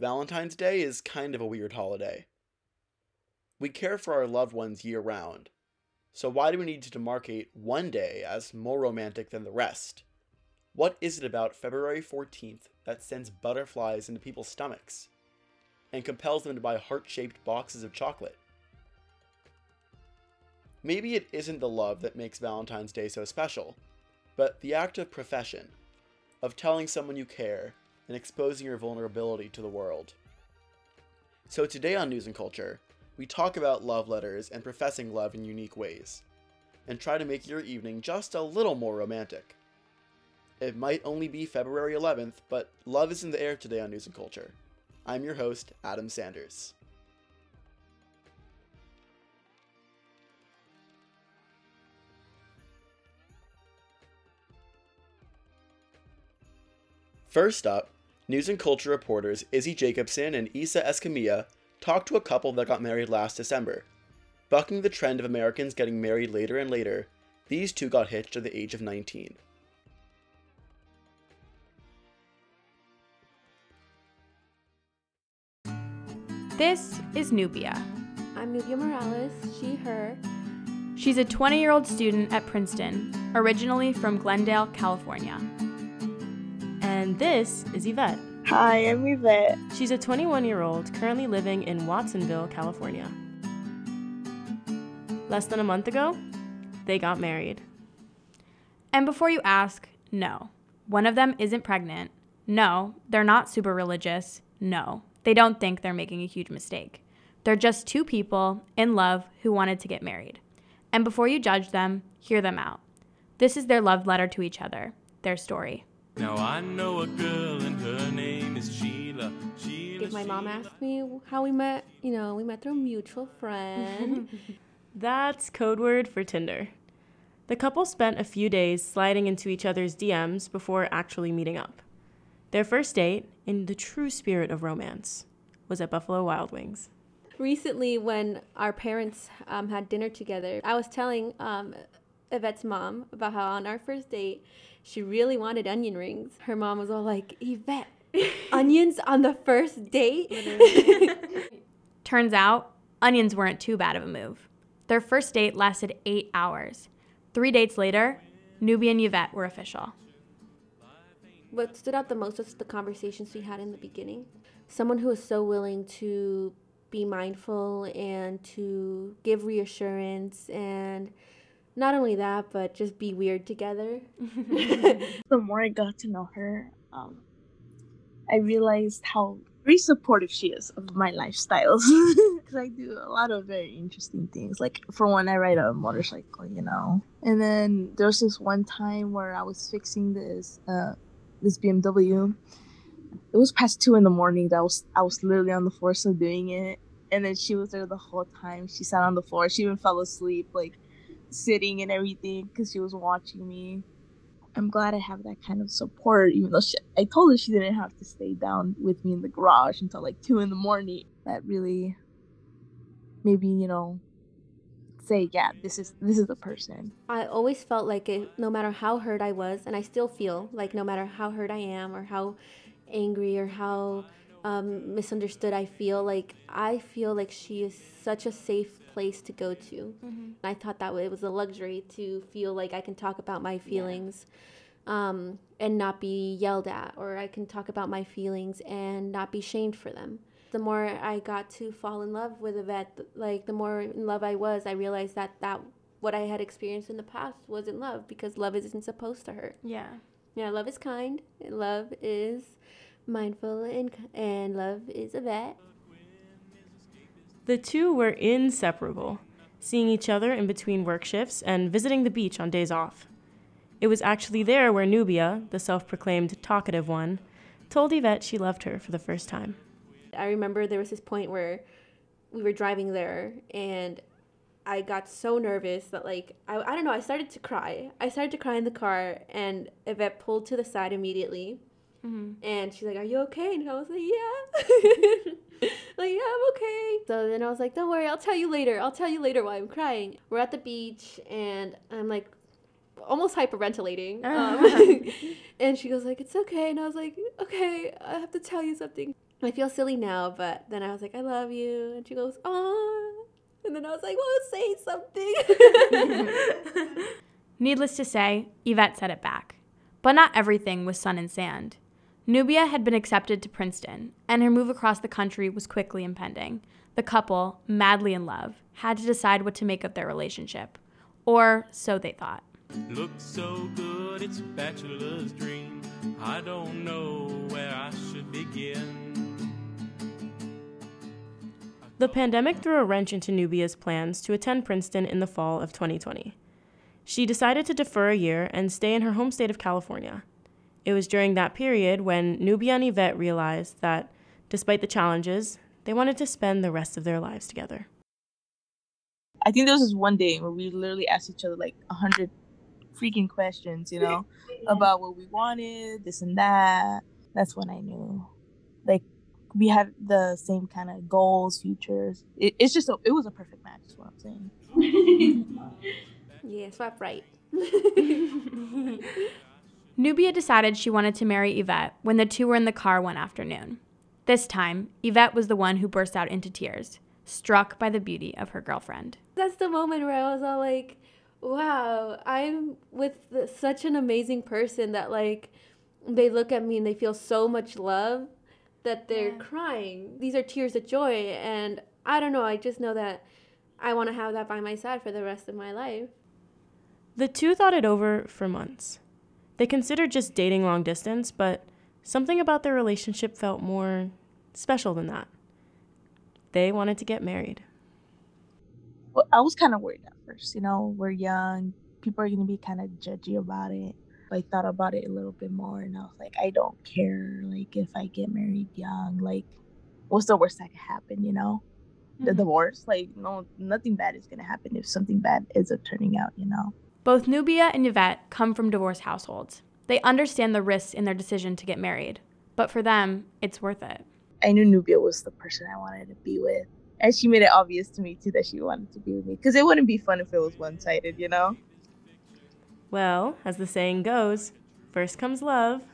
Valentine's Day is kind of a weird holiday. We care for our loved ones year round, so why do we need to demarcate one day as more romantic than the rest? What is it about February 14th that sends butterflies into people's stomachs and compels them to buy heart shaped boxes of chocolate? Maybe it isn't the love that makes Valentine's Day so special, but the act of profession, of telling someone you care and exposing your vulnerability to the world. So, today on News and Culture, we talk about love letters and professing love in unique ways, and try to make your evening just a little more romantic. It might only be February 11th, but love is in the air today on News and Culture. I'm your host, Adam Sanders. First up, News and Culture reporters Izzy Jacobson and Isa Escamilla talked to a couple that got married last December. Bucking the trend of Americans getting married later and later, these two got hitched at the age of 19. This is Nubia. I'm Nubia Morales, she, her. She's a 20 year old student at Princeton, originally from Glendale, California. And this is Yvette. Hi, I'm Yvette. She's a 21 year old currently living in Watsonville, California. Less than a month ago, they got married. And before you ask, no. One of them isn't pregnant. No. They're not super religious. No. They don't think they're making a huge mistake. They're just two people in love who wanted to get married. And before you judge them, hear them out. This is their love letter to each other, their story. Now I know a girl and her name is Sheila. Sheila If my mom asked me how we met, you know, we met through a mutual friend. That's code word for Tinder. The couple spent a few days sliding into each other's DMs before actually meeting up. Their first date, in the true spirit of romance, was at Buffalo Wild Wings. Recently, when our parents um, had dinner together, I was telling um, Yvette's mom about how on our first date, she really wanted onion rings. Her mom was all like, Yvette, onions on the first date? Turns out, onions weren't too bad of a move. Their first date lasted eight hours. Three dates later, Nubia and Yvette were official. what stood out the most was the conversations we had in the beginning. Someone who was so willing to be mindful and to give reassurance and not only that, but just be weird together. The more I got to know her, um, I realized how very supportive she is of my lifestyles. Because I do a lot of very interesting things. Like, for one, I ride a motorcycle, you know. And then there was this one time where I was fixing this uh, this BMW. It was past two in the morning. That was I was literally on the floor still doing it. And then she was there the whole time. She sat on the floor. She even fell asleep, like sitting and everything, because she was watching me. I'm glad I have that kind of support, even though she, I told her she didn't have to stay down with me in the garage until like two in the morning. That really, maybe you know, say yeah, this is this is the person. I always felt like it, no matter how hurt I was, and I still feel like no matter how hurt I am or how angry or how um, misunderstood I feel, like I feel like she is such a safe place to go to. And I thought that it was a luxury to feel like I can talk about my feelings um, and not be yelled at, or I can talk about my feelings and not be shamed for them. The more I got to fall in love with Yvette, like the more in love I was, I realized that that what I had experienced in the past wasn't love because love isn't supposed to hurt. Yeah. Yeah, love is kind. Love is mindful, and and love is Yvette. The two were inseparable, seeing each other in between work shifts and visiting the beach on days off. It was actually there where Nubia, the self proclaimed talkative one, told Yvette she loved her for the first time. I remember there was this point where we were driving there and I got so nervous that like I, I don't know I started to cry. I started to cry in the car and Yvette pulled to the side immediately and she's like, "Are you okay?" And I was like, "Yeah." like, yeah, I'm okay. So then I was like, "Don't worry, I'll tell you later. I'll tell you later why I'm crying." We're at the beach and I'm like almost hyperventilating. Um, and she goes like, "It's okay." And I was like, "Okay, I have to tell you something." I feel silly now, but then I was like, I love you. And she goes, Aw. And then I was like, well, say something. Needless to say, Yvette said it back. But not everything was sun and sand. Nubia had been accepted to Princeton, and her move across the country was quickly impending. The couple, madly in love, had to decide what to make of their relationship. Or so they thought. Looks so good, it's a bachelor's dream. I don't know where I should begin. The pandemic threw a wrench into Nubia's plans to attend Princeton in the fall of 2020. She decided to defer a year and stay in her home state of California. It was during that period when Nubia and Yvette realized that, despite the challenges, they wanted to spend the rest of their lives together. I think there was this one day where we literally asked each other like a hundred freaking questions, you know, about what we wanted, this and that. That's when I knew, like, we had the same kind of goals, futures. It, it's just a, it was a perfect match. Is what I'm saying. yeah, swap right. Nubia decided she wanted to marry Yvette when the two were in the car one afternoon. This time, Yvette was the one who burst out into tears, struck by the beauty of her girlfriend. That's the moment where I was all like, wow, I'm with such an amazing person that, like, they look at me and they feel so much love that they're yeah. crying. These are tears of joy. And I don't know, I just know that I want to have that by my side for the rest of my life. The two thought it over for months. They considered just dating long distance, but something about their relationship felt more special than that. They wanted to get married. Well, I was kind of worried at first. You know, we're young, people are going to be kind of judgy about it. I thought about it a little bit more and I was like, I don't care. Like, if I get married young, like, what's the worst that could happen, you know? Mm-hmm. The divorce? Like, no, nothing bad is going to happen if something bad ends up turning out, you know? Both Nubia and Yvette come from divorced households. They understand the risks in their decision to get married, but for them, it's worth it. I knew Nubia was the person I wanted to be with. And she made it obvious to me, too, that she wanted to be with me. Because it wouldn't be fun if it was one sided, you know? Well, as the saying goes, first comes love,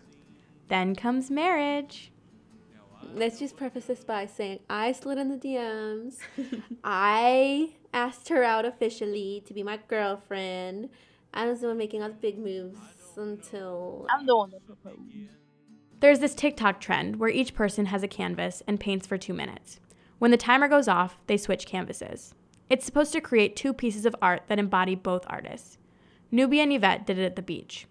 then comes marriage. Let's just preface this by saying I slid in the DMs. I asked her out officially to be my girlfriend. I was the one making all the big moves until I'm the one that proposed. There's this TikTok trend where each person has a canvas and paints for two minutes. When the timer goes off, they switch canvases. It's supposed to create two pieces of art that embody both artists. Nubia and Yvette did it at the beach.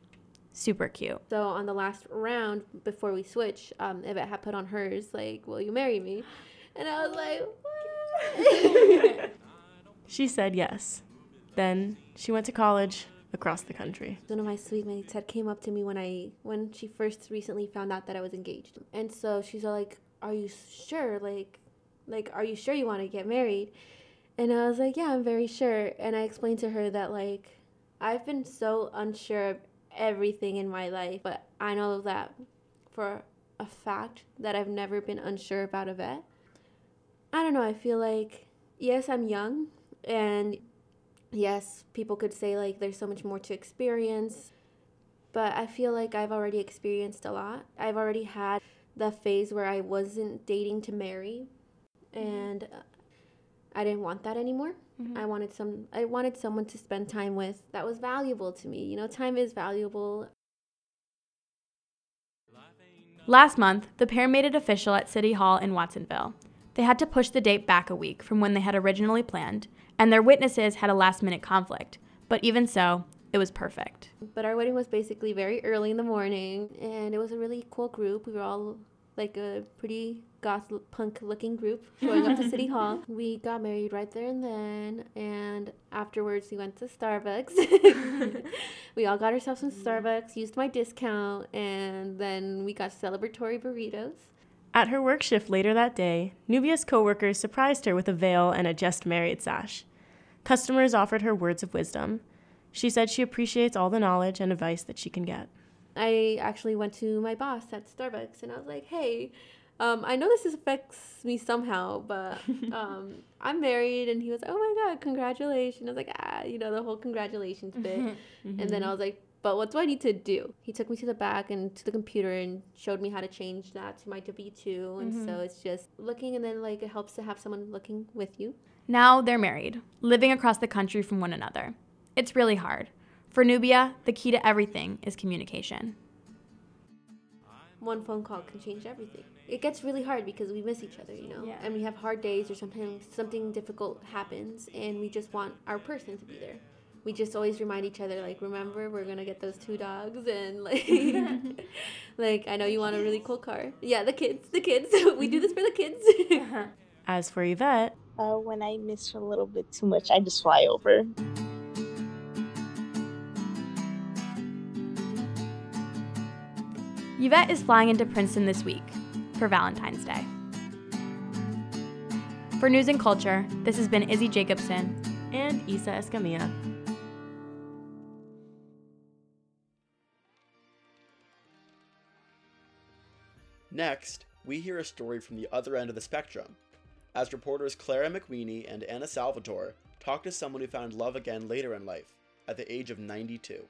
Super cute. So on the last round, before we switch, um, Yvette had put on hers, like, will you marry me? And I was like, She said yes. Then she went to college across the country. One of my suite mates had came up to me when I when she first recently found out that I was engaged. And so she's like, "Are you sure? Like like are you sure you want to get married?" And I was like, "Yeah, I'm very sure." And I explained to her that like I've been so unsure of everything in my life, but I know that for a fact that I've never been unsure about Yvette. I don't know, I feel like yes, I'm young and yes, people could say like there's so much more to experience, but I feel like I've already experienced a lot. I've already had the phase where I wasn't dating to marry and I didn't want that anymore. Mm-hmm. I wanted some I wanted someone to spend time with that was valuable to me. You know, time is valuable. Last month, the pair made it official at City Hall in Watsonville. They had to push the date back a week from when they had originally planned, and their witnesses had a last minute conflict. But even so, it was perfect. But our wedding was basically very early in the morning, and it was a really cool group. We were all like a pretty goth punk looking group going up to City Hall. We got married right there and then, and afterwards we went to Starbucks. we all got ourselves some Starbucks, used my discount, and then we got celebratory burritos. At her work shift later that day, Nubia's coworkers surprised her with a veil and a just married sash. Customers offered her words of wisdom. She said she appreciates all the knowledge and advice that she can get. I actually went to my boss at Starbucks and I was like, hey, um, I know this affects me somehow, but um, I'm married. And he was, oh my God, congratulations. I was like, ah, you know, the whole congratulations bit. Mm-hmm. And then I was like, but what do I need to do? He took me to the back and to the computer and showed me how to change that to my W2. And Mm-hmm. so it's just looking, and then like it helps to have someone looking with you. Now they're married, living across the country from one another. It's really hard. For Nubia, the key to everything is communication. One phone call can change everything. It gets really hard because we miss each other, you know? Yeah. And we have hard days or sometimes something difficult happens and we just want our person to be there. We just always remind each other, like, remember, we're gonna get those two dogs and like, like I know you want a really cool car. Yeah, the kids, the kids. we do this for the kids. As for Yvette, Uh, when I miss her a little bit too much, I just fly over. Yvette is flying into Princeton this week for Valentine's Day. For News and Culture, this has been Izzy Jacobson. and Isa Escamilla. Next, we hear a story from the other end of the spectrum, as reporters Clara McWeeny and Anna Salvatore talk to someone who found love again later in life, at the age of 92.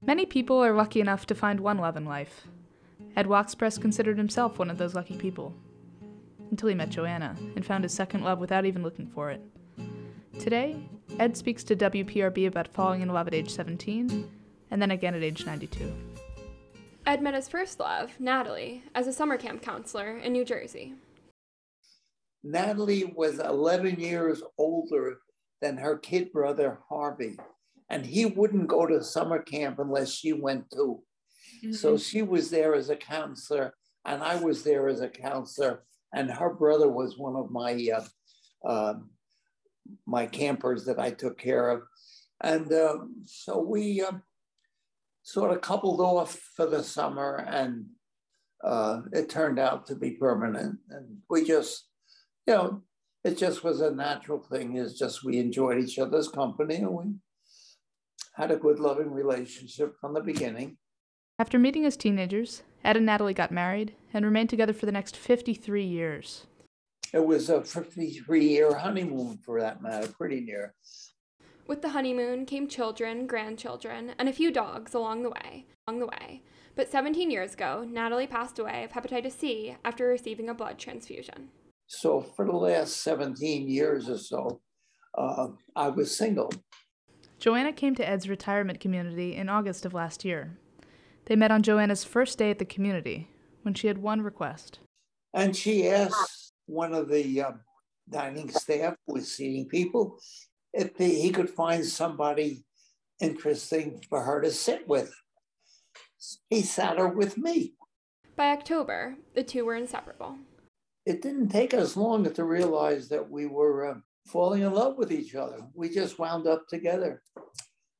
Many people are lucky enough to find one love in life. Ed Waxpress considered himself one of those lucky people. Until he met Joanna and found his second love without even looking for it. Today, Ed speaks to WPRB about falling in love at age 17 and then again at age 92. Ed met his first love, Natalie, as a summer camp counselor in New Jersey. Natalie was 11 years older than her kid brother Harvey, and he wouldn't go to summer camp unless she went too. So she was there as a counselor, and I was there as a counselor, and her brother was one of my uh, um, my campers that I took care of, and um, so we um, sort of coupled off for the summer, and uh, it turned out to be permanent, and we just you know, it just was a natural thing. It's just we enjoyed each other's company and we had a good, loving relationship from the beginning. After meeting as teenagers, Ed and Natalie got married and remained together for the next 53 years. It was a 53 year honeymoon for that matter, pretty near. With the honeymoon came children, grandchildren, and a few dogs along the way. Along the way. But 17 years ago, Natalie passed away of hepatitis C after receiving a blood transfusion. So for the last 17 years or so, uh, I was single. Joanna came to Ed's retirement community in August of last year. They met on Joanna's first day at the community when she had one request. And she asked one of the uh, dining staff was seating people if they, he could find somebody interesting for her to sit with. He sat her with me. By October, the two were inseparable. It didn't take us long to realize that we were uh, falling in love with each other. We just wound up together.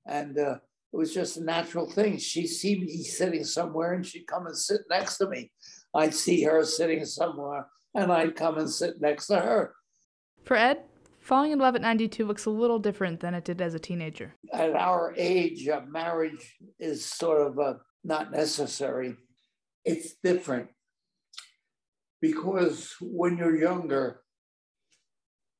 And uh, it was just a natural thing. She'd see me sitting somewhere and she'd come and sit next to me. I'd see her sitting somewhere and I'd come and sit next to her. For Ed, falling in love at 92 looks a little different than it did as a teenager. At our age, marriage is sort of uh, not necessary. It's different because when you're younger,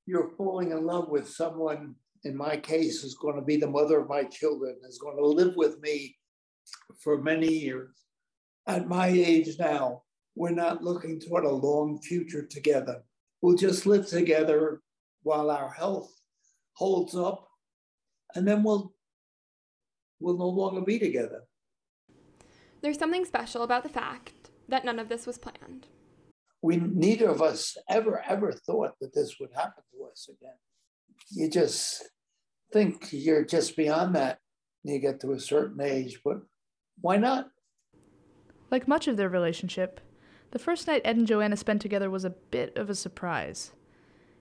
you're falling in love with someone, in my case, is going to be the mother of my children, is going to live with me for many years. At my age now, we're not looking toward a long future together. We'll just live together while our health holds up, and then we'll we'll no longer be together. There's something special about the fact that none of this was planned. we neither of us ever ever thought that this would happen to us again you just think you're just beyond that when you get to a certain age but why not Like much of their relationship, the first night Ed and Joanna spent together was a bit of a surprise.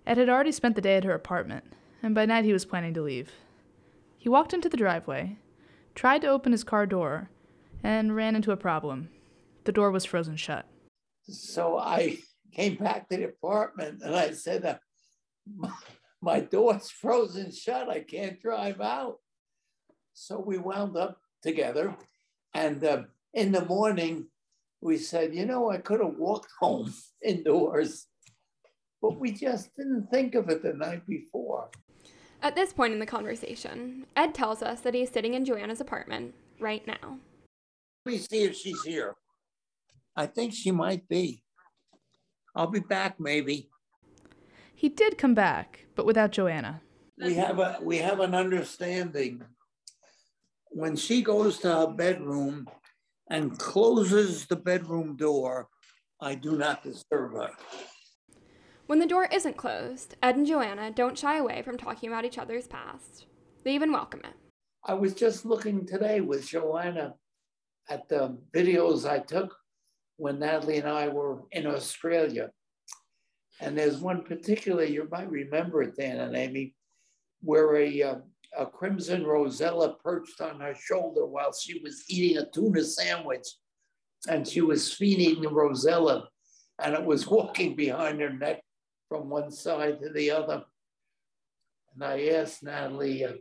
Ed had already spent the day at her apartment, and by night he was planning to leave. He walked into the driveway, tried to open his car door, and ran into a problem. The door was frozen shut. so i came back to the apartment and i said uh, my, my door's frozen shut i can't drive out so we wound up together and uh, in the morning we said you know i could have walked home indoors but we just didn't think of it the night before. At this point in the conversation, Ed tells us that he is sitting in Joanna's apartment right now. Let me see if she's here. I think she might be. I'll be back maybe. He did come back, but without Joanna. We have a we have an understanding. When she goes to her bedroom and closes the bedroom door, I do not disturb her. When the door isn't closed, Ed and Joanna don't shy away from talking about each other's past. They even welcome it. I was just looking today with Joanna at the videos I took when Natalie and I were in Australia. And there's one particular, you might remember it, Dan and Amy, where a, uh, a crimson rosella perched on her shoulder while she was eating a tuna sandwich. And she was feeding the rosella, and it was walking behind her neck from one side to the other. And I asked Natalie, uh,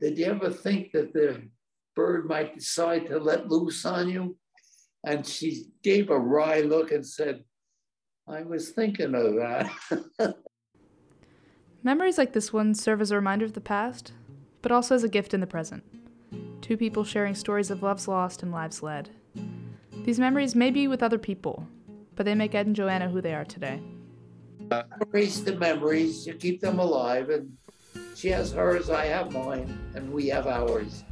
did you ever think that the bird might decide to let loose on you? And she gave a wry look and said, I was thinking of that. Memories like this one serve as a reminder of the past, but also as a gift in the present. Two people sharing stories of loves lost and lives led. These memories may be with other people, but they make Ed and Joanna who they are today. Erase the memories, you keep them alive, and she has hers, I have mine, and we have ours.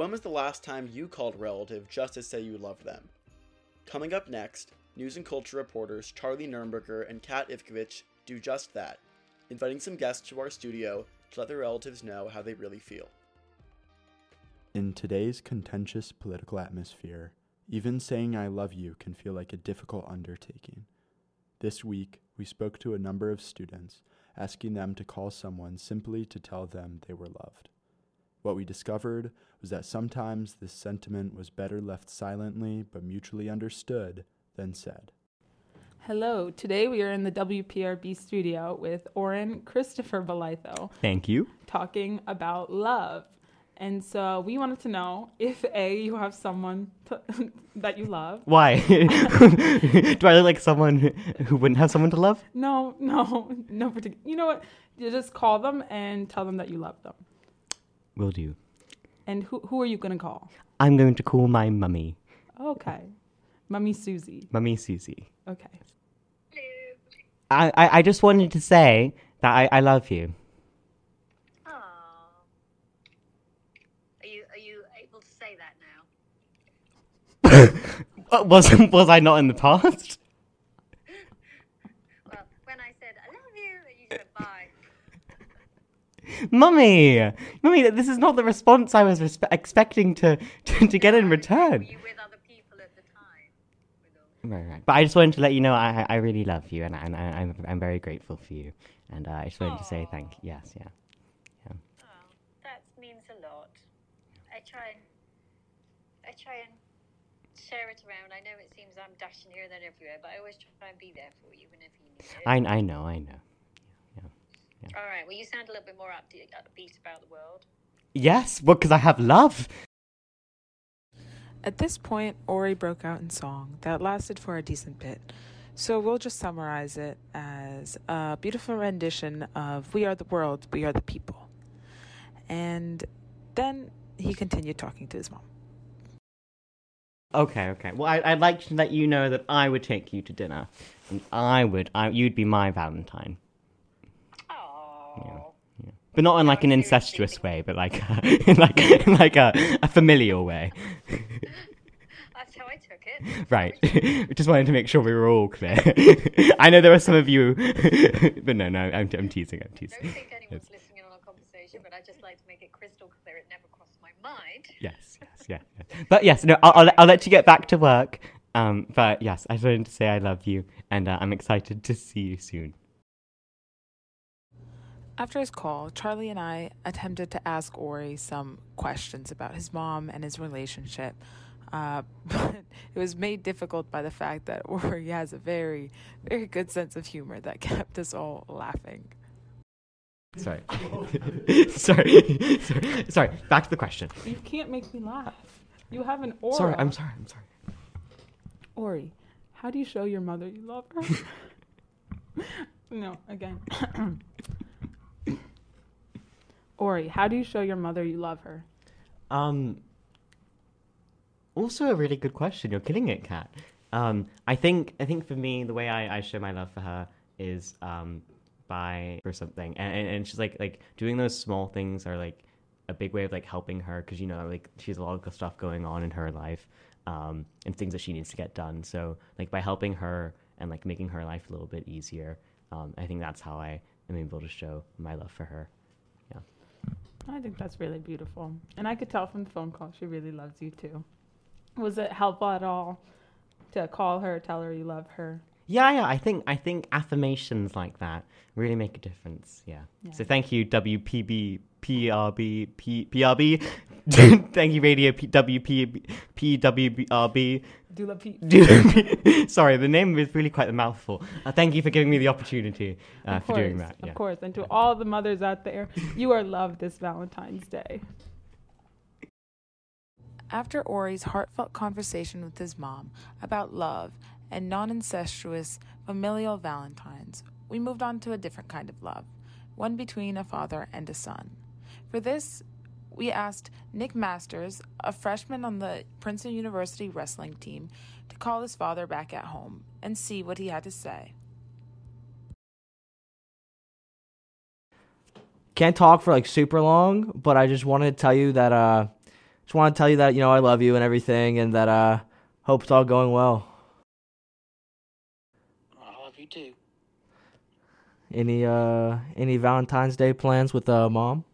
When was the last time you called a relative just to say you loved them? Coming up next, news and culture reporters Charlie Nurnberger and Kat Ivkovich do just that, inviting some guests to our studio to let their relatives know how they really feel. In today's contentious political atmosphere, even saying I love you can feel like a difficult undertaking. This week, we spoke to a number of students, asking them to call someone simply to tell them they were loved. What we discovered was that sometimes this sentiment was better left silently but mutually understood than said. Hello, today we are in the WPRB studio with Oren Christopher Belitho Thank you. talking about love. And so we wanted to know if A, you have someone to, that you love. Why? Do I look like someone who wouldn't have someone to love? No, no, no particular. You know what? You just call them and tell them that you love them. Will do. And who, who are you going to call? I'm going to call my mummy, Okay. Mummy Susie. Mummy Susie. Okay. I, I, I just wanted to say that I, I love you. Are you are you able to say that now? Was was I not in the past? Well, when I said I love you, you said bye. Mummy, mummy, this is not the response I was respe- expecting to, to to get in return. Right, right. But I just wanted to let you know I I really love you and and I, I'm I'm very grateful for you and uh, I just wanted to say thank you. Yes, yeah. That means a lot. I try and I try and share it around. I know it seems I'm dashing here and there and everywhere, but I always try and be there for you whenever you need it. I I know, I know. All right. Well, you sound a little bit more upbeat, upbeat about the world. Yes, well, because I have love. At this point, Ori broke out in song that lasted for a decent bit. So we'll just summarize it as a beautiful rendition of We Are the World, We Are the People. And then he continued talking to his mom. Okay, okay. Well, I, I'd like to let you know that I would take you to dinner, and I would, I, you'd be my Valentine. But not in like an incestuous way, but like, in like, in like a, a familial way. That's how I took it. Right. Just wanted to make sure we were all clear. I know there are some of you, but no, no, I'm, I'm teasing. I'm teasing. don't think anyone's It's- listening in on our conversation, but I just like to make it crystal clear it never crossed my mind. Yes, yes, yeah. But yes, no, I'll, I'll, let- I'll let you get back to work. Um, but yes, I just wanted to say I love you, and uh, I'm excited to see you soon. After his call, Charlie and I attempted to ask Ori some questions about his mom and his relationship. Uh, but it was made difficult by the fact that Ori has a very, very good sense of humor that kept us all laughing. Sorry. sorry. sorry. Sorry. Back to the question. You can't make me laugh. You have an aura. Sorry, I'm sorry. I'm sorry. Ori, how do you show your mother you love her? no, again. Ori, how do you show your mother you love her? Um. Also, a really good question. You're killing it, Kat. Um, I think I think for me, the way I, I show my love for her is um, by or something, and, and and she's like like doing those small things are like a big way of like helping her because you know like she has a lot of stuff going on in her life, um, and things that she needs to get done. So like by helping her and like making her life a little bit easier, um, I think that's how I am able to show my love for her. I think that's really beautiful. And I could tell from the phone call she really loves you too. Was it helpful at all to call her, tell her you love her? Yeah, yeah. I think I think affirmations like that really make a difference. Yeah. Yeah. So thank you, WPB, PRB, P, PRB. thank you, Radio P, WP, PWRB. Dula P. Dula P. Sorry, the name is really quite a mouthful. Uh, thank you for giving me the opportunity uh, Of for doing that. Yeah. Of course. And to all the mothers out there, you are loved this Valentine's Day. After Ori's heartfelt conversation with his mom about love and non incestuous familial valentines, we moved on to a different kind of love, one between a father and a son. For this, we asked Nick Masters, a freshman on the Princeton University wrestling team, to call his father back at home and see what he had to say. Can't talk for like super long, but I just wanted to tell you that uh just want to tell you that you know I love you and everything and that uh hope it's all going well. I love you too. Any uh any Valentine's Day plans with uh mom?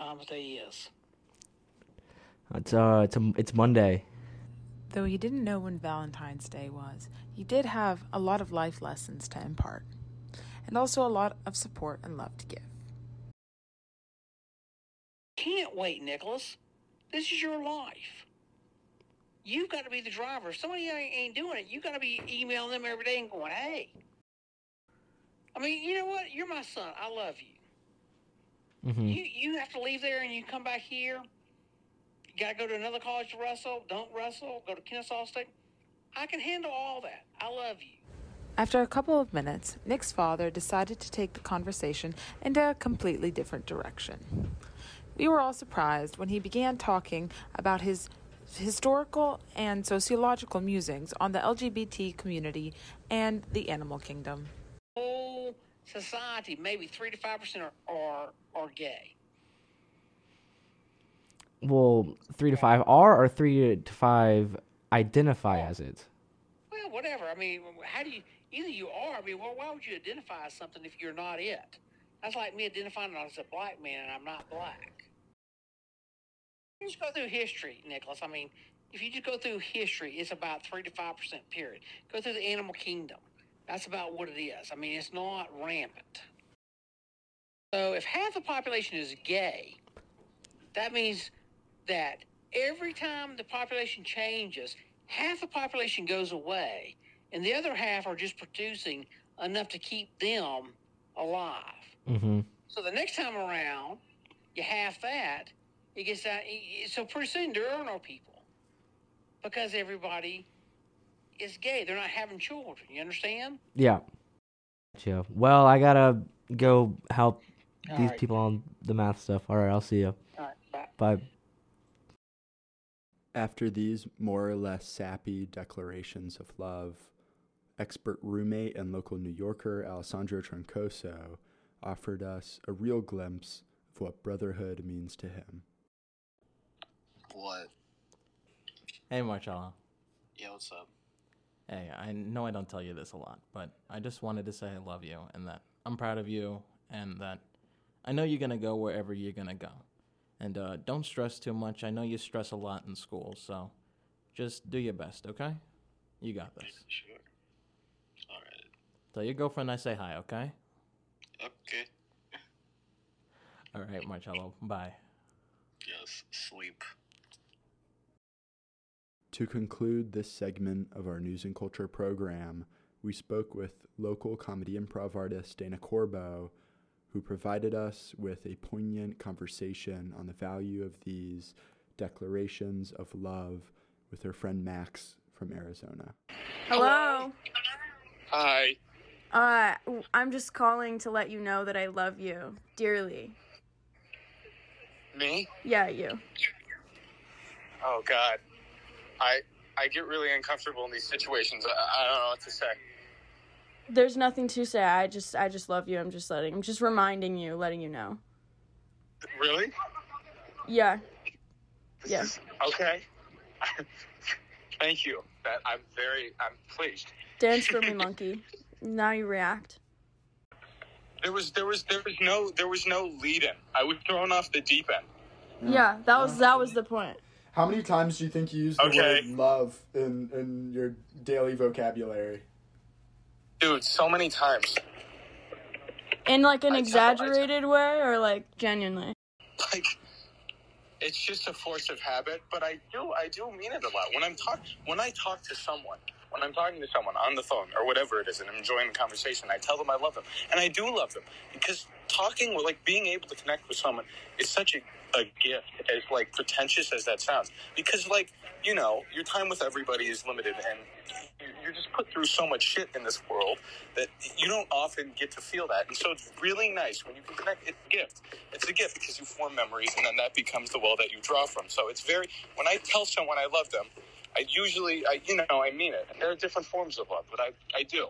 I already know Day is. It's uh it's a, it's Monday. Though he didn't know when Valentine's Day was, he did have a lot of life lessons to impart, and also a lot of support and love to give. Can't wait, Nicholas. This is your life. You've got to be the driver. If somebody ain't ain't doing it, you got to be emailing them every day and going, "Hey." I mean, you know what? You're my son. I love you. Mm-hmm. You you have to leave there and you come back here. You got to go to another college to wrestle. Don't wrestle. Go to Kennesaw State. I can handle all that. I love you. After a couple of minutes, Nick's father decided to take the conversation into a completely different direction. We were all surprised when he began talking about his historical and sociological musings on the LGBT community and the animal kingdom. Society, maybe three to five percent are, are are gay. Well, three to five are or three to five identify as it. Well, whatever. I mean, how do you? Either you are. I mean, well, why would you identify as something if you're not it? That's like me identifying as a black man and I'm not black. You just go through history, Nicholas. I mean, if you just go through history, it's about three to five percent. Period. Go through the animal kingdom. That's about what it is. I mean, it's not rampant. So if half the population is gay, that means that every time the population changes, half the population goes away, and the other half are just producing enough to keep them alive. Mm-hmm. So the next time around, you half that, it gets that. So pretty soon there are no people because everybody is gay. They're not having children. You understand? Yeah. Gotcha. Well, I gotta go help All these right. people on the math stuff. All right, I'll see you. All right, bye. Bye. After these more or less sappy declarations of love, expert roommate and local New Yorker Alessandro Troncoso offered us a real glimpse of what brotherhood means to him. What? Hey, Marcella. Yeah, what's up? Hey, I know I don't tell you this a lot, but I just wanted to say I love you and that I'm proud of you and that I know you're going to go wherever you're going to go. And uh, don't stress too much. I know you stress a lot in school, so just do your best, okay? You got this. Sure. All right. Tell your girlfriend I say hi, okay? Okay. All right, Marcello. Bye. Yes, sleep. To conclude this segment of our news and culture program, we spoke with local comedy improv artist Dana Corbo, who provided us with a poignant conversation on the value of these declarations of love with her friend Max from Arizona. Hello. Hi. Uh, I'm just calling to let you know that I love you dearly. Me? Yeah, you. Oh God. I I get really uncomfortable in these situations. I, I don't know what to say. There's nothing to say. I just, I just love you. I'm just letting, I'm just reminding you, letting you know. Really? Yeah. Yeah. Okay. Thank you. That I'm very I'm pleased. Dance for me, monkey. Now you react. There was there was there was no there was no lead in. I was thrown off the deep end. Yeah, that was that was the point. How many times do you think you use the Okay. word love in, in your daily vocabulary? Dude, so many times. In like an I tell- exaggerated way or like genuinely. Like it's just a force of habit, but I do I do mean it a lot. When I'm talk when I talk to someone, when I'm talking to someone on the phone or whatever it is and I'm enjoying the conversation, I tell them I love them. And I do love them. Because talking with like being able to connect with someone is such a, a gift, as like pretentious as that sounds. Because like, you know, your time with everybody is limited and you- you're just put through so much shit in this world that you don't often get to feel that. And so it's really nice when you can connect. It's a gift. It's a gift because you form memories and then that becomes the well that you draw from. So it's very, when I tell someone I love them, I usually, I, you know, I mean it. And there are different forms of love, but I, I do.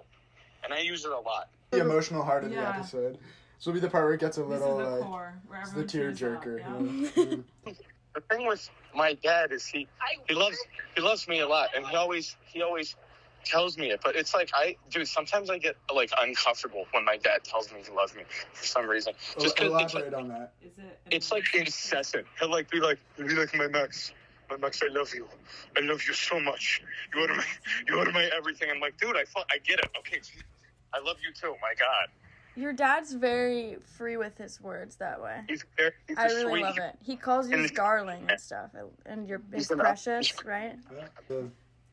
And I use it a lot. The emotional heart of the episode. This will be the part where it gets a This is little the like core, where it's the everyone tears up, tearjerker. yeah. Mm. the thing with my dad is he he loves he loves me a lot and he always he always tells me it but it's like i dude sometimes i get like uncomfortable when my dad tells me he loves me for some reason. Just 'cause it's like, Elaborate on that. it's like incessant. He'll like be like he'll be like my max my max i love you. I love you so much. You are my you are my everything. I'm like dude i fu- i get it. Okay i love you too my god Your dad's very free with his words that way. he's very he's I a really sweet love it. He calls you And- his darling and stuff, and you're He's his an- precious, right? Uh,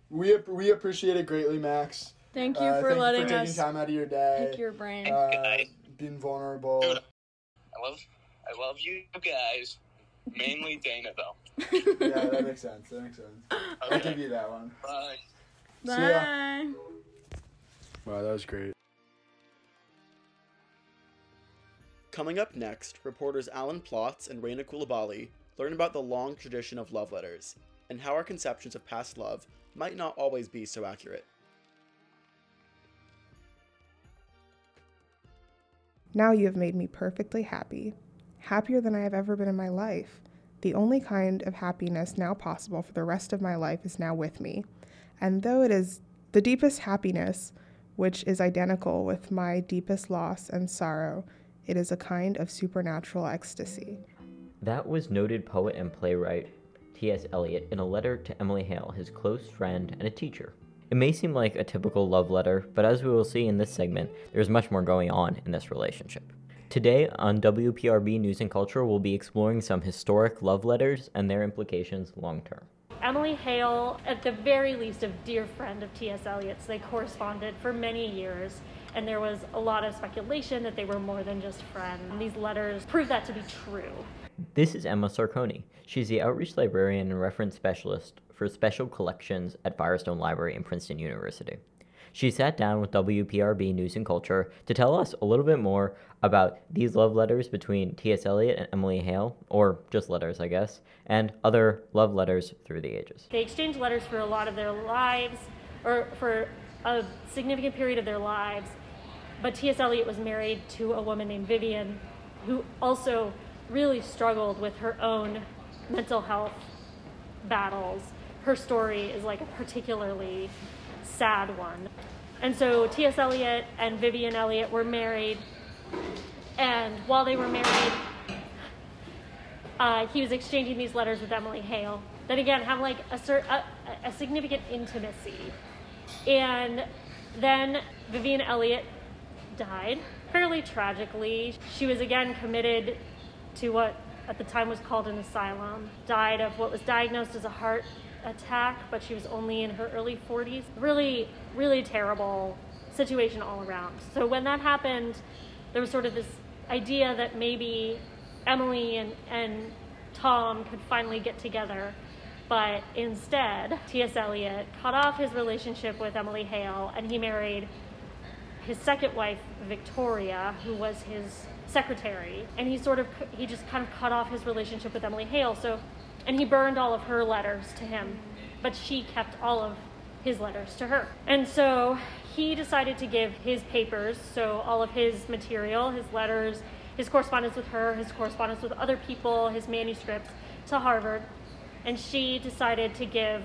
we ap- we appreciate it greatly, Max. Thank you Uh, for thank letting you for taking us time out of your day. pick your brain. Uh, being vulnerable. i love i love you guys mainly dana though yeah, that makes sense. That makes sense. I'll give you that one. bye Bye. Wow, that was great. Coming up next, reporters Alan Plotz and Raina Koulibaly learn about the long tradition of love letters and how our conceptions of past love might not always be so accurate. Now you have made me perfectly happy, happier than I have ever been in my life. The only kind of happiness now possible for the rest of my life is now with me. And though it is the deepest happiness, which is identical with my deepest loss and sorrow, it is a kind of supernatural ecstasy. That was noted poet and playwright T.S. Eliot in a letter to Emily Hale, his close friend and a teacher. It may seem like a typical love letter, but as we will see in this segment, there's much more going on in this relationship. Today on WPRB News and Culture, we'll be exploring some historic love letters and their implications long term. Emily Hale, at the very least, a dear friend of T.S. Eliot's. They corresponded for many years, and there was a lot of speculation that they were more than just friends. These letters prove that to be true. This is Emma Sarconi. She's the outreach librarian and reference specialist for special collections at Firestone Library and Princeton University. She sat down with WPRB News and Culture to tell us a little bit more about these love letters between T.S. Eliot and Emily Hale, or just letters, I guess, and other love letters through the ages. They exchanged letters for a lot of their lives, or for a significant period of their lives. But T.S. Eliot was married to a woman named Vivienne, who also really struggled with her own mental health battles. Her story is like a particularly sad one. And so T.S. Eliot and Vivienne Eliot were married, and while they were married, uh, he was exchanging these letters with Emily Hale that again have like a, a, a significant intimacy. And then Vivienne Eliot died fairly tragically. She was again committed to what at the time was called an asylum, died of what was diagnosed as a heart attack, but she was only in her early 40s. Really, really terrible situation all around. So when that happened, there was sort of this idea that maybe Emily and, and Tom could finally get together. But instead, T.S. Eliot cut off his relationship with Emily Hale and he married his second wife, Victoria, who was his secretary. And he sort of, he just kind of cut off his relationship with Emily Hale. So, and he burned all of her letters to him, but she kept all of his letters to her. And so he decided to give his papers, so all of his material, his letters, his correspondence with her, his correspondence with other people, his manuscripts to Harvard. And she decided to give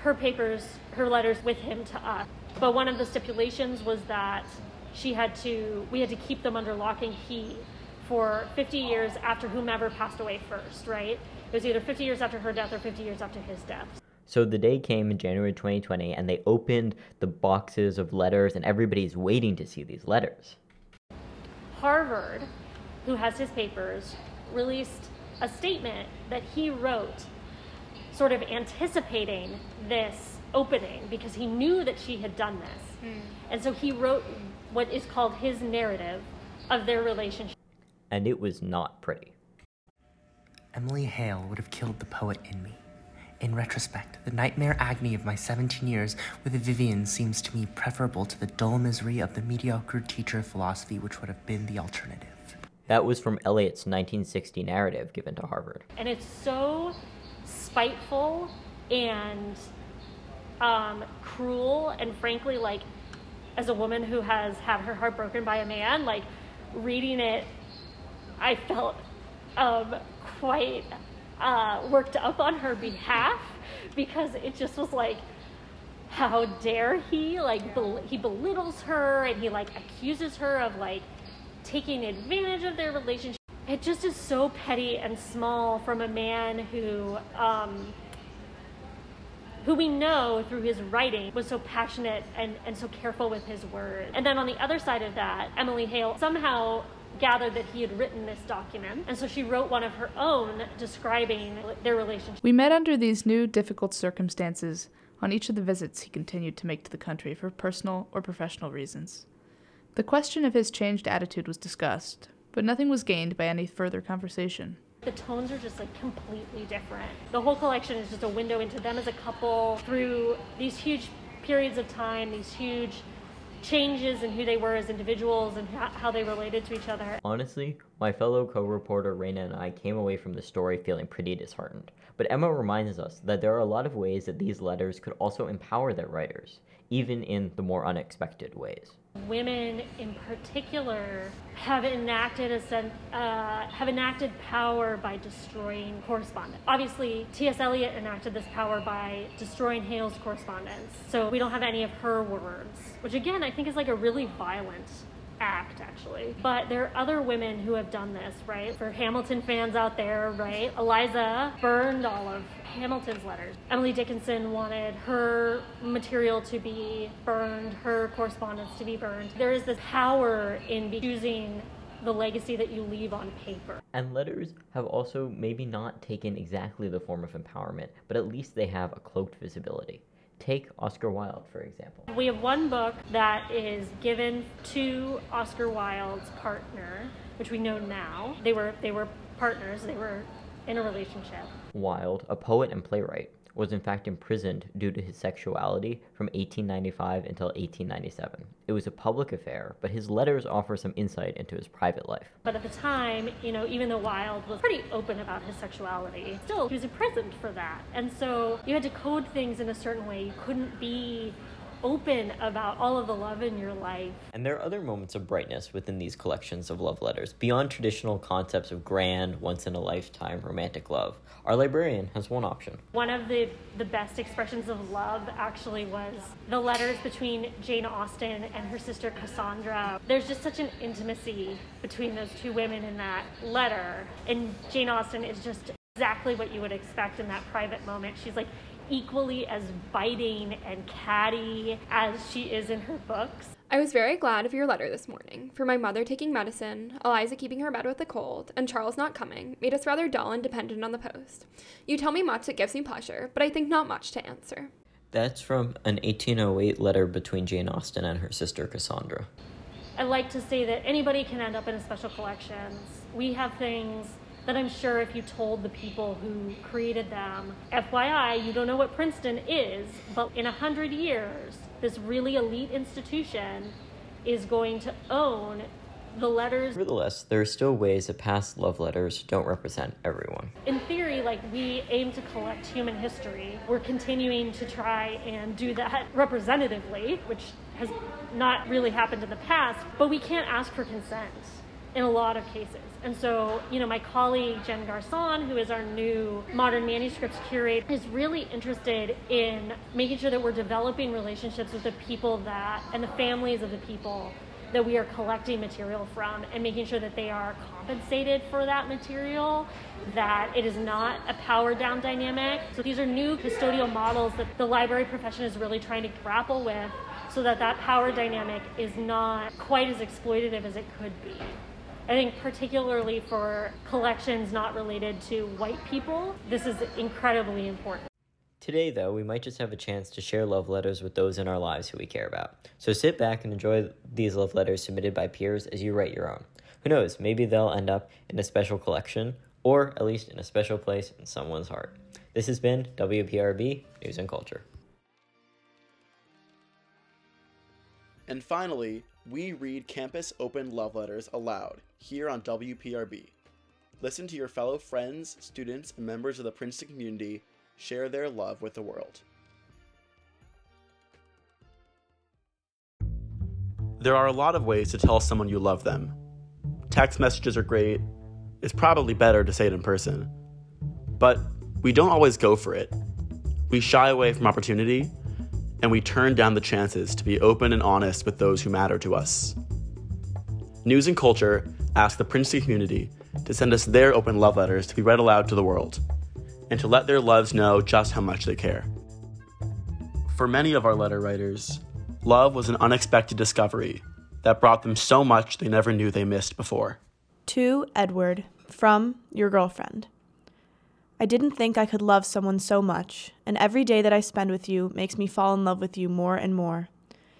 her papers, her letters with him to us. But one of the stipulations was that she had to, we had to keep them under lock and key for 50 years after whomever passed away first, right? It was either 50 years after her death or 50 years after his death. So the day came in January 2020, and they opened the boxes of letters, and everybody's waiting to see these letters. Harvard, who has his papers, released a statement that he wrote, sort of anticipating this opening because he knew that she had done this. Mm. And so he wrote what is called his narrative of their relationship. And it was not pretty. Emily Hale would have killed the poet in me. In retrospect, the nightmare agony of my 17 years with Vivienne seems to me preferable to the dull misery of the mediocre teacher of philosophy, which would have been the alternative. That was from Eliot's 1960 narrative given to Harvard. And it's so spiteful and um, cruel, and frankly, like, as a woman who has had her heart broken by a man, like, reading it, I felt um, quite uh, worked up on her behalf because it just was like, how dare he? Like, bel- he belittles her and he, like, accuses her of, like, taking advantage of their relationship. It just is so petty and small from a man who, um, who we know through his writing was so passionate and, and so careful with his words. And then on the other side of that, Emily Hale somehow gathered that he had written this document, and so she wrote one of her own describing their relationship. We met under these new, difficult circumstances on each of the visits he continued to make to the country for personal or professional reasons. The question of his changed attitude was discussed, but nothing was gained by any further conversation. The tones are just like completely different. The whole collection is just a window into them as a couple through these huge periods of time, these huge changes in who they were as individuals and how they related to each other. Honestly, my fellow co reporter Raina and I came away from the story feeling pretty disheartened. But Emma reminds us that there are a lot of ways that these letters could also empower their writers, even in the more unexpected ways. Women, in particular, have enacted a sen- uh, have enacted power by destroying correspondence. Obviously, T.S. Eliot enacted this power by destroying Hale's correspondence. So we don't have any of her words, which again I think is like a really violent act actually. But there are other women who have done this right? For hamilton fans out there right? Eliza burned all of hamilton's letters. Emily dickinson wanted her material to be burned her correspondence to be burned. There is this power in choosing the legacy that you leave on paper. And letters have also maybe not taken exactly the form of empowerment, but at least they have a cloaked visibility. Take Oscar Wilde, for example. We have one book that is given to Oscar Wilde's partner, which we know now. They were they were partners. They were in a relationship. Wilde, a poet and playwright, was in fact imprisoned due to his sexuality from 1895 until 1897. It was a public affair, but his letters offer some insight into his private life. But at the time, you know, even though Wilde was pretty open about his sexuality, still he was imprisoned for that. And so you had to code things in a certain way. You couldn't be open about all of the love in your life. And there are other moments of brightness within these collections of love letters, beyond traditional concepts of grand, once in a lifetime romantic love. Our librarian has one option. One of the, the best expressions of love actually was the letters between Jane Austen and her sister Cassandra. There's just such an intimacy between those two women in that letter. And Jane Austen is just exactly what you would expect in that private moment. She's like equally as biting and catty as she is in her books. I was very glad of your letter this morning, for my mother taking medicine, Eliza keeping her bed with a cold, and Charles not coming made us rather dull and dependent on the post. You tell me much that gives me pleasure, but I think not much to answer. That's from an 1808 letter between Jane Austen and her sister Cassandra. I like to say that anybody can end up in a special collections. We have things that I'm sure if you told the people who created them, FYI, you don't know what Princeton is, but in a hundred years, this really elite institution is going to own the letters. Nevertheless, there are still ways that past love letters don't represent everyone. In theory, like we aim to collect human history. We're continuing to try and do that representatively, which has not really happened in the past, but we can't ask for consent in a lot of cases. And so, you know, my colleague Jen Garcon, who is our new modern manuscripts curator, is really interested in making sure that we're developing relationships with the people that and the families of the people that we are collecting material from and making sure that they are compensated for that material, that it is not a power down dynamic. So these are new custodial models that the library profession is really trying to grapple with so that that power dynamic is not quite as exploitative as it could be. I think, particularly for collections not related to white people, this is incredibly important. Today, though, we might just have a chance to share love letters with those in our lives who we care about. So sit back and enjoy these love letters submitted by peers as you write your own. Who knows, maybe they'll end up in a special collection, or at least in a special place in someone's heart. This has been WPRB News and Culture. And finally, we read campus open love letters aloud here on WPRB. Listen to your fellow friends, students, and members of the Princeton community share their love with the world. There are a lot of ways to tell someone you love them. Text messages are great. It's probably better to say it in person. But we don't always go for it. We shy away from opportunity, and we turn down the chances to be open and honest with those who matter to us. News and Culture asked the Princeton community to send us their open love letters to be read aloud to the world, and to let their loves know just how much they care. For many of our letter writers, love was an unexpected discovery that brought them so much they never knew they missed before. To Edward, from your girlfriend. I didn't think I could love someone so much, and every day that I spend with you makes me fall in love with you more and more.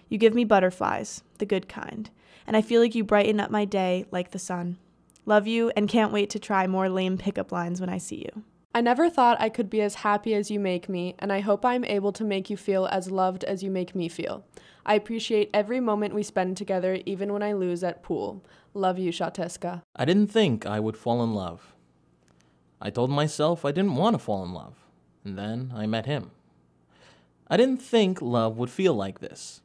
You give me butterflies, the good kind, and I feel like you brighten up my day like the sun. Love you and can't wait to try more lame pickup lines when I see you. I never thought I could be as happy as you make me, and I hope I'm able to make you feel as loved as you make me feel. I appreciate every moment we spend together, even when I lose at pool. Love you, Shateska. I didn't think I would fall in love. I told myself I didn't want to fall in love, and then I met him. I didn't think love would feel like this.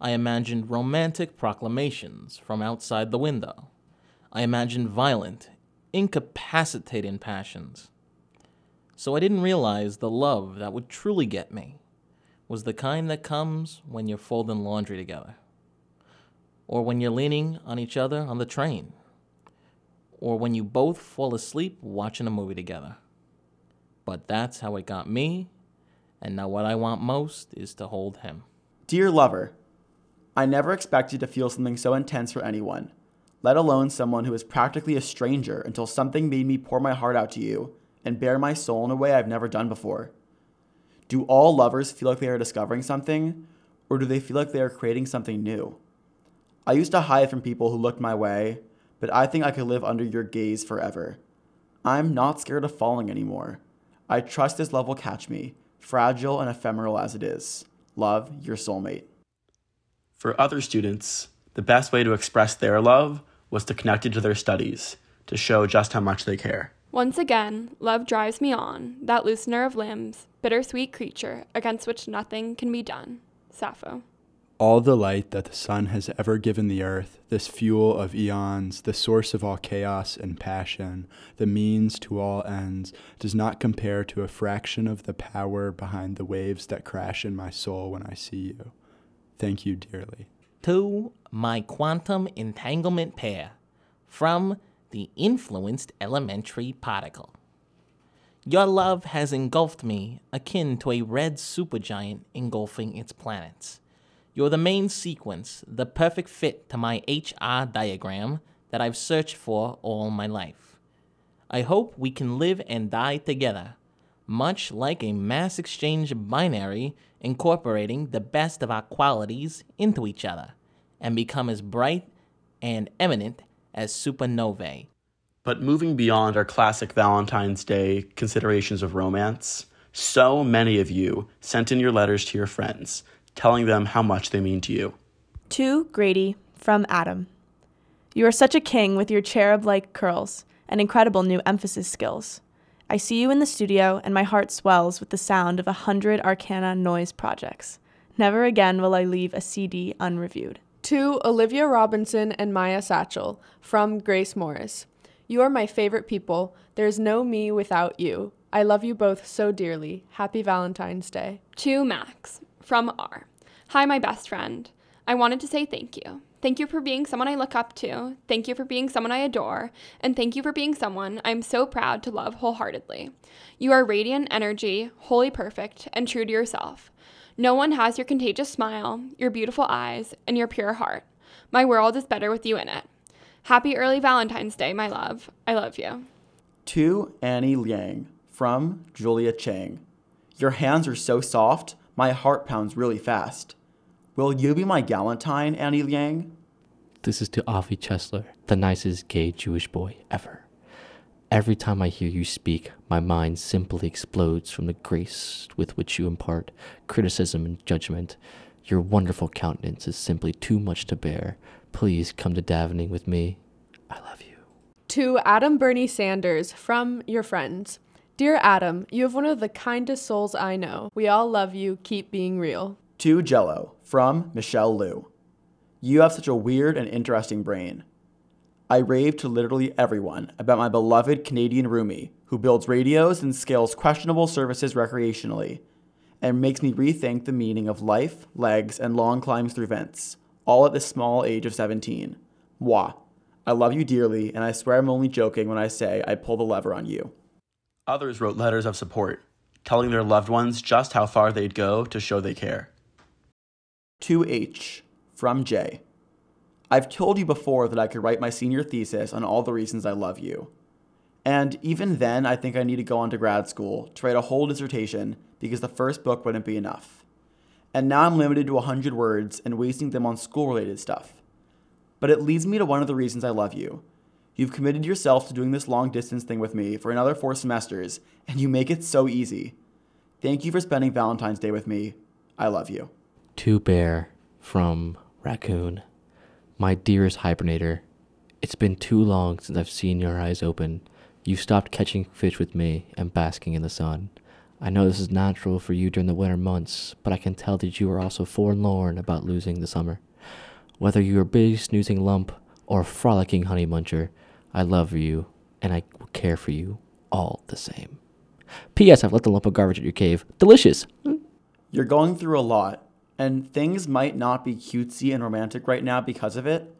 I imagined romantic proclamations from outside the window. I imagined violent, incapacitating passions. So I didn't realize the love that would truly get me was the kind that comes when you're folding laundry together, or when you're leaning on each other on the train, or when you both fall asleep watching a movie together. But that's how it got me, and now what I want most is to hold him. Dear lover, I never expected to feel something so intense for anyone, let alone someone who is practically a stranger until something made me pour my heart out to you and bare my soul in a way I've never done before. Do all lovers feel like they are discovering something, or do they feel like they are creating something new? I used to hide from people who looked my way, but I think I could live under your gaze forever. I'm not scared of falling anymore. I trust this love will catch me, fragile and ephemeral as it is. Love, your soulmate. For other students, the best way to express their love was to connect it to their studies, to show just how much they care. Once again, love drives me on, that loosener of limbs, bittersweet creature against which nothing can be done. Sappho. All the light that the sun has ever given the earth, this fuel of eons, the source of all chaos and passion, the means to all ends, does not compare to a fraction of the power behind the waves that crash in my soul when I see you. Thank you dearly. To my quantum entanglement pair from the influenced elementary particle. Your love has engulfed me, akin to a red supergiant engulfing its planets. You're the main sequence, the perfect fit to my HR diagram that I've searched for all my life. I hope we can live and die together, much like a mass exchange binary incorporating the best of our qualities into each other, and become as bright and eminent as supernovae. But moving beyond our classic Valentine's Day considerations of romance, so many of you sent in your letters to your friends, telling them how much they mean to you. To Grady from Adam. You are such a king with your cherub like curls and incredible new emphasis skills. I see you in the studio, and my heart swells with the sound of a hundred Arcana noise projects. Never again will I leave a CD unreviewed. To Olivia Robinson and Maya Satchel from Grace Morris. You are my favorite people. There's no me without you. I love you both so dearly. Happy Valentine's Day. To Max from R. Hi, my best friend. I wanted to say thank you. Thank you for being someone I look up to. Thank you for being someone I adore. And thank you for being someone I'm so proud to love wholeheartedly. You are radiant energy, wholly perfect, and true to yourself. No one has your contagious smile, your beautiful eyes, and your pure heart. My world is better with you in it. Happy early Valentine's Day, my love. I love you. To Annie Liang from Julia Chang. Your hands are so soft, my heart pounds really fast. Will you be my galantine, Annie Liang? This is to Avi Chesler, the nicest gay Jewish boy ever. Every time I hear you speak, my mind simply explodes from the grace with which you impart criticism and judgment. Your wonderful countenance is simply too much to bear. Please come to Davening with me. I love you. To Adam Bernie Sanders from your friends. Dear Adam, you have one of the kindest souls I know. We all love you. Keep being real. To Jello from Michelle Liu. You have such a weird and interesting brain. I rave to literally everyone about my beloved Canadian roomie who builds radios and scales questionable services recreationally and makes me rethink the meaning of life, legs, and long climbs through vents, all at the small age of 17. Moi. I love you dearly, and I swear I'm only joking when I say I pull the lever on you. Others wrote letters of support, telling their loved ones just how far they'd go to show they care. To H from J. I've told you before that I could write my senior thesis on all the reasons I love you. And even then, I think I need to go on to grad school to write a whole dissertation because the first book wouldn't be enough. And now I'm limited to 100 words and wasting them on school related stuff. But it leads me to one of the reasons I love you. You've committed yourself to doing this long distance thing with me for another four semesters, and you make it so easy. Thank you for spending Valentine's Day with me. I love you. To Bear from Raccoon. My dearest hibernator, it's been too long since I've seen your eyes open. You stopped catching fish with me and basking in the sun. I know this is natural for you during the winter months, but I can tell that you are also forlorn about losing the summer. Whether you're a big snoozing lump or a frolicking honey muncher, I love you and I will care for you all the same. P.S. I've left a lump of garbage at your cave. Delicious. You're going through a lot, and things might not be cutesy and romantic right now because of it,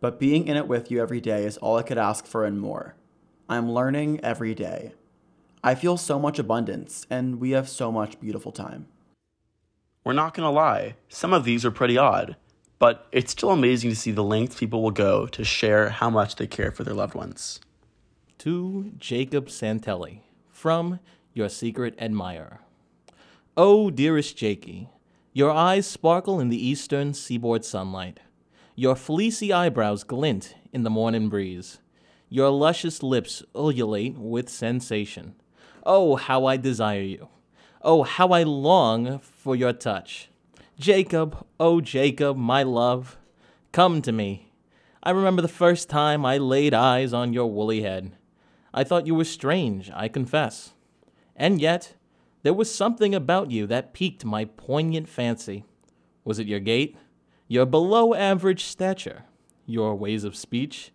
but being in it with you every day is all I could ask for and more. I'm learning every day. I feel so much abundance, and we have so much beautiful time. We're not gonna lie, some of these are pretty odd, but it's still amazing to see the lengths people will go to share how much they care for their loved ones. To Jacob Santelli from Your Secret Admirer. Oh, dearest Jakey, your eyes sparkle in the eastern seaboard sunlight. Your fleecy eyebrows glint in the morning breeze. Your luscious lips ululate with sensation. Oh, how I desire you. Oh, how I long for your touch. Jacob, oh Jacob, my love, come to me. I remember the first time I laid eyes on your woolly head. I thought you were strange, I confess. And yet, there was something about you that piqued my poignant fancy. Was it your gait? Your below average stature? Your ways of speech?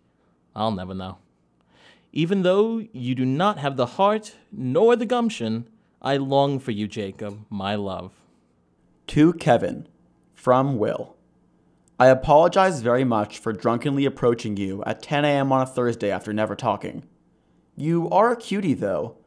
I'll never know. Even though you do not have the heart nor the gumption, I long for you, Jacob, my love. To Kevin, from Will. I apologize very much for drunkenly approaching you at 10 a.m. on a Thursday after never talking. You are a cutie, though.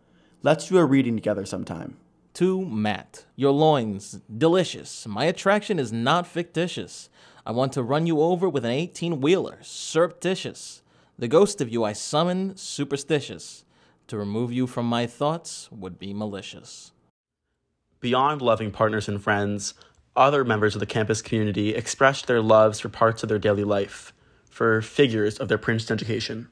Let's do a reading together sometime. To Matt, your loins, delicious. My attraction is not fictitious. I want to run you over with an 18 wheeler, surreptitious. The ghost of you I summon, superstitious. To remove you from my thoughts would be malicious. Beyond loving partners and friends, other members of the campus community expressed their loves for parts of their daily life, for figures of their Princeton education.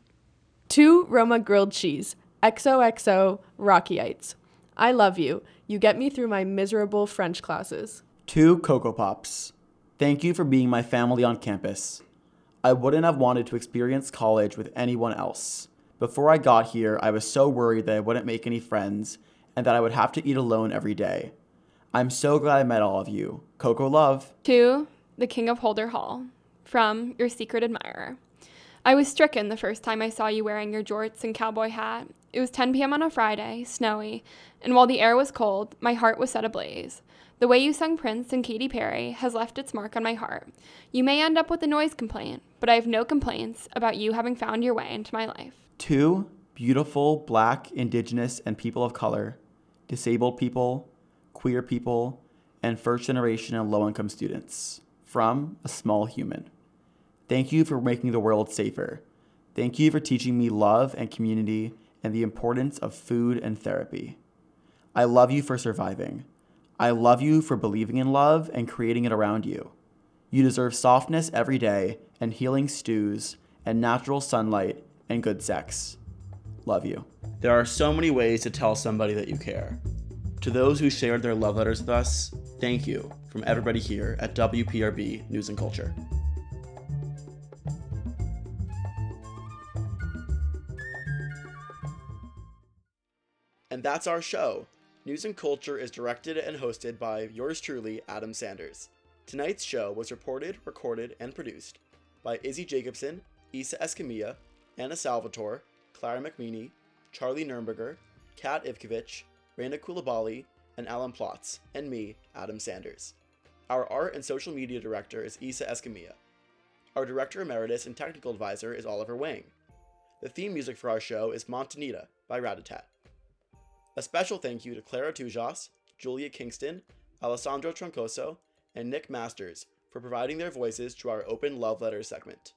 To Roma grilled cheese, XOXO Rockyites. I love you. You get me through my miserable French classes. Two Cocoa Pops. Thank you for being my family on campus. I wouldn't have wanted to experience college with anyone else. Before I got here, I was so worried that I wouldn't make any friends and that I would have to eat alone every day. I'm so glad I met all of you. Coco Love. To the King of Holder Hall, from your secret admirer. I was stricken the first time I saw you wearing your jorts and cowboy hat. It was 10 p.m. on a Friday, snowy, and while the air was cold, my heart was set ablaze. The way you sung Prince and Katy Perry has left its mark on my heart. You may end up with a noise complaint, but I have no complaints about you having found your way into my life. Two beautiful black, indigenous, and people of color, disabled people, queer people, and first generation and low income students. From a small human. Thank you for making the world safer. Thank you for teaching me love and community and the importance of food and therapy. I love you for surviving. I love you for believing in love and creating it around you. You deserve softness every day and healing stews and natural sunlight and good sex. Love you. There are so many ways to tell somebody that you care. To those who shared their love letters with us, thank you from everybody here at WPRB News and Culture. That's our show. News and Culture is directed and hosted by yours truly, Adam Sanders. Tonight's show was reported, recorded, and produced by Izzy Jacobson, Isa Escamilla, Anna Salvatore, Clara McMeany, Charlie Nurnberger, Kat Ivkovich, Raina Kulabali, and Alan Plotz, and me, Adam Sanders. Our art and social media director is Isa Escamilla. Our director emeritus and technical advisor is Oliver Wang. The theme music for our show is Montanita by Ratatat. A special thank you to Clara Tujas, Julia Kingston, Alessandro Troncoso, and Nick Masters for providing their voices to our open love letters segment.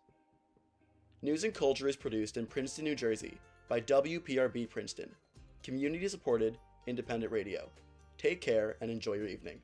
News and Culture is produced in Princeton, New Jersey by WPRB Princeton, community supported independent radio. Take care and enjoy your evening.